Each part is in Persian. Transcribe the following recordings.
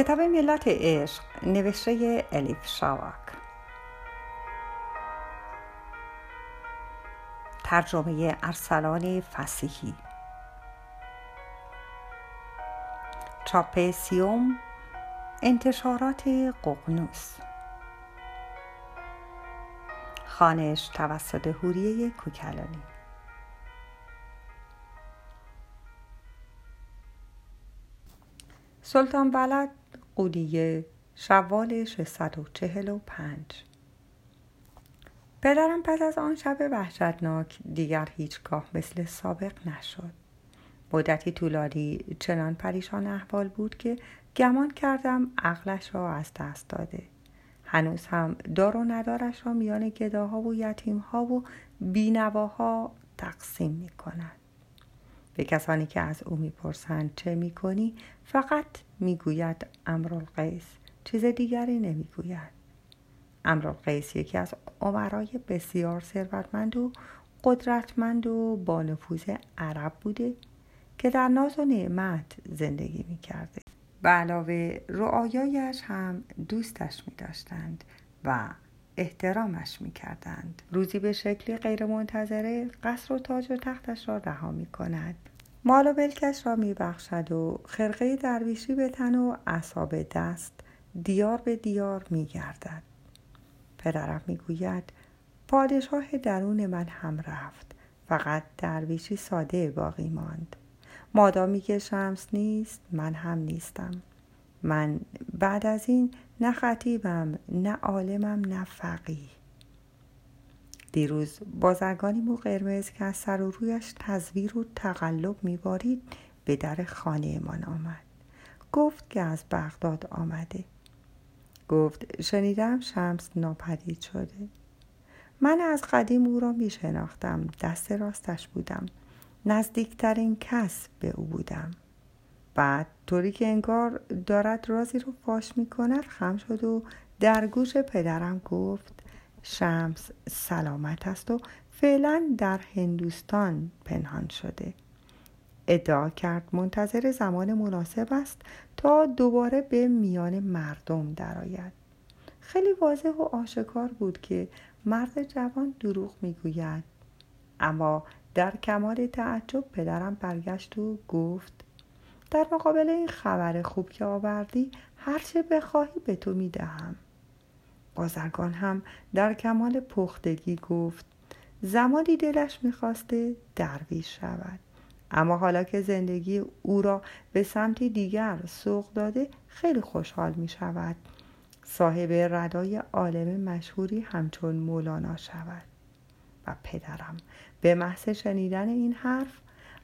کتاب ملت عشق نوشته الیف شاواک. ترجمه ارسلان فسیحی. چاپ سیوم انتشارات ققنوس. خانش توسط هوریه کوکلانی. سلطان ولد قولیه شوال 645 پدرم پس از آن شب وحشتناک دیگر هیچگاه مثل سابق نشد. مدتی طولانی چنان پریشان احوال بود که گمان کردم عقلش را از دست داده. هنوز هم دار و ندارش را میان گداها و یتیمها و بینواها تقسیم می کند. به کسانی که از او می‌پرسند چه می‌کنی فقط می‌گوید امرالقیس. چیز دیگری نمی‌گوید. امرالقیس یکی از عمرای بسیار ثروتمند و قدرتمند و با نفوذ عرب بوده که در ناز و نعمت زندگی می‌کرده. به علاوه رعایایش هم دوستش می داشتند و احترامش می کردند. روزی به شکلی غیرمنتظره قصر و تاج و تختش را رها می کند. مال و ملکش را می بخشد و خرقه درویشی به تن و اصاب دست دیار به دیار می گردد. پدرم می گوید پادشاه درون من هم رفت فقط درویشی ساده باقی ماند مادامی که شمس نیست من هم نیستم من بعد از این نه خطیبم نه عالمم نه فقیه. دیروز بازرگانی مو قرمز که از سر و رویش تزویر و تقلب میبارید به در خانه من آمد. گفت که از بغداد آمده. گفت شنیدم شمس ناپدید شده. من از قدیم او را می شناختم دست راستش بودم. نزدیکترین کس به او بودم. بعد طوری که انگار دارد رازی رو فاش می کند خم شد و در گوش پدرم گفت شمس سلامت است و فعلا در هندوستان پنهان شده. ادعا کرد منتظر زمان مناسب است تا دوباره به میان مردم درآید. خیلی واضح و آشکار بود که مرد جوان دروغ می‌گوید. اما در کمال تعجب پدرم برگشت و گفت در مقابل این خبر خوب که آوردی هرچه بخواهی به تو می‌دهم. بازرگان هم در کمال پختگی گفت زمانی دلش می‌خواسته درویش شود. اما حالا که زندگی او را به سمتی دیگر سوق داده خیلی خوشحال می شود صاحب ردای عالم مشهوری همچون مولانا شود. و پدرم به محض شنیدن این حرف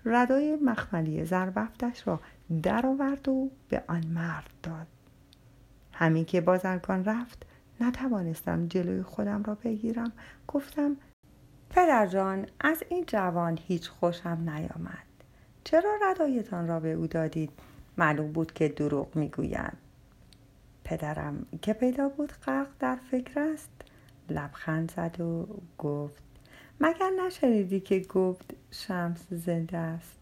ردای مخملی زربفتش را درآورد و به آن مرد داد. همین که بازرگان رفت نتوانستم جلوی خودم را بگیرم. گفتم پدر جان از این جوان هیچ خوشم نیامد. چرا ردایتان را به او دادید؟ معلوم بود که دروغ می‌گوید. پدرم که پیدا بود غرق در فکر است لبخند زد و گفت مگر نشنیدی که گفت شمس زنده است؟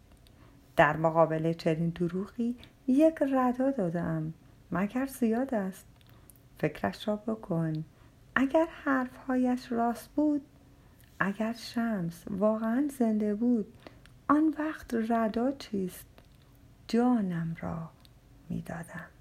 در مقابل چنین دروغی یک ردا دادم مگر زیاد است؟ فکرش را بکن اگر حرفهایش راست بود اگر شمس واقعا زنده بود آن وقت ردا چیست؟ جانم را می‌دادم.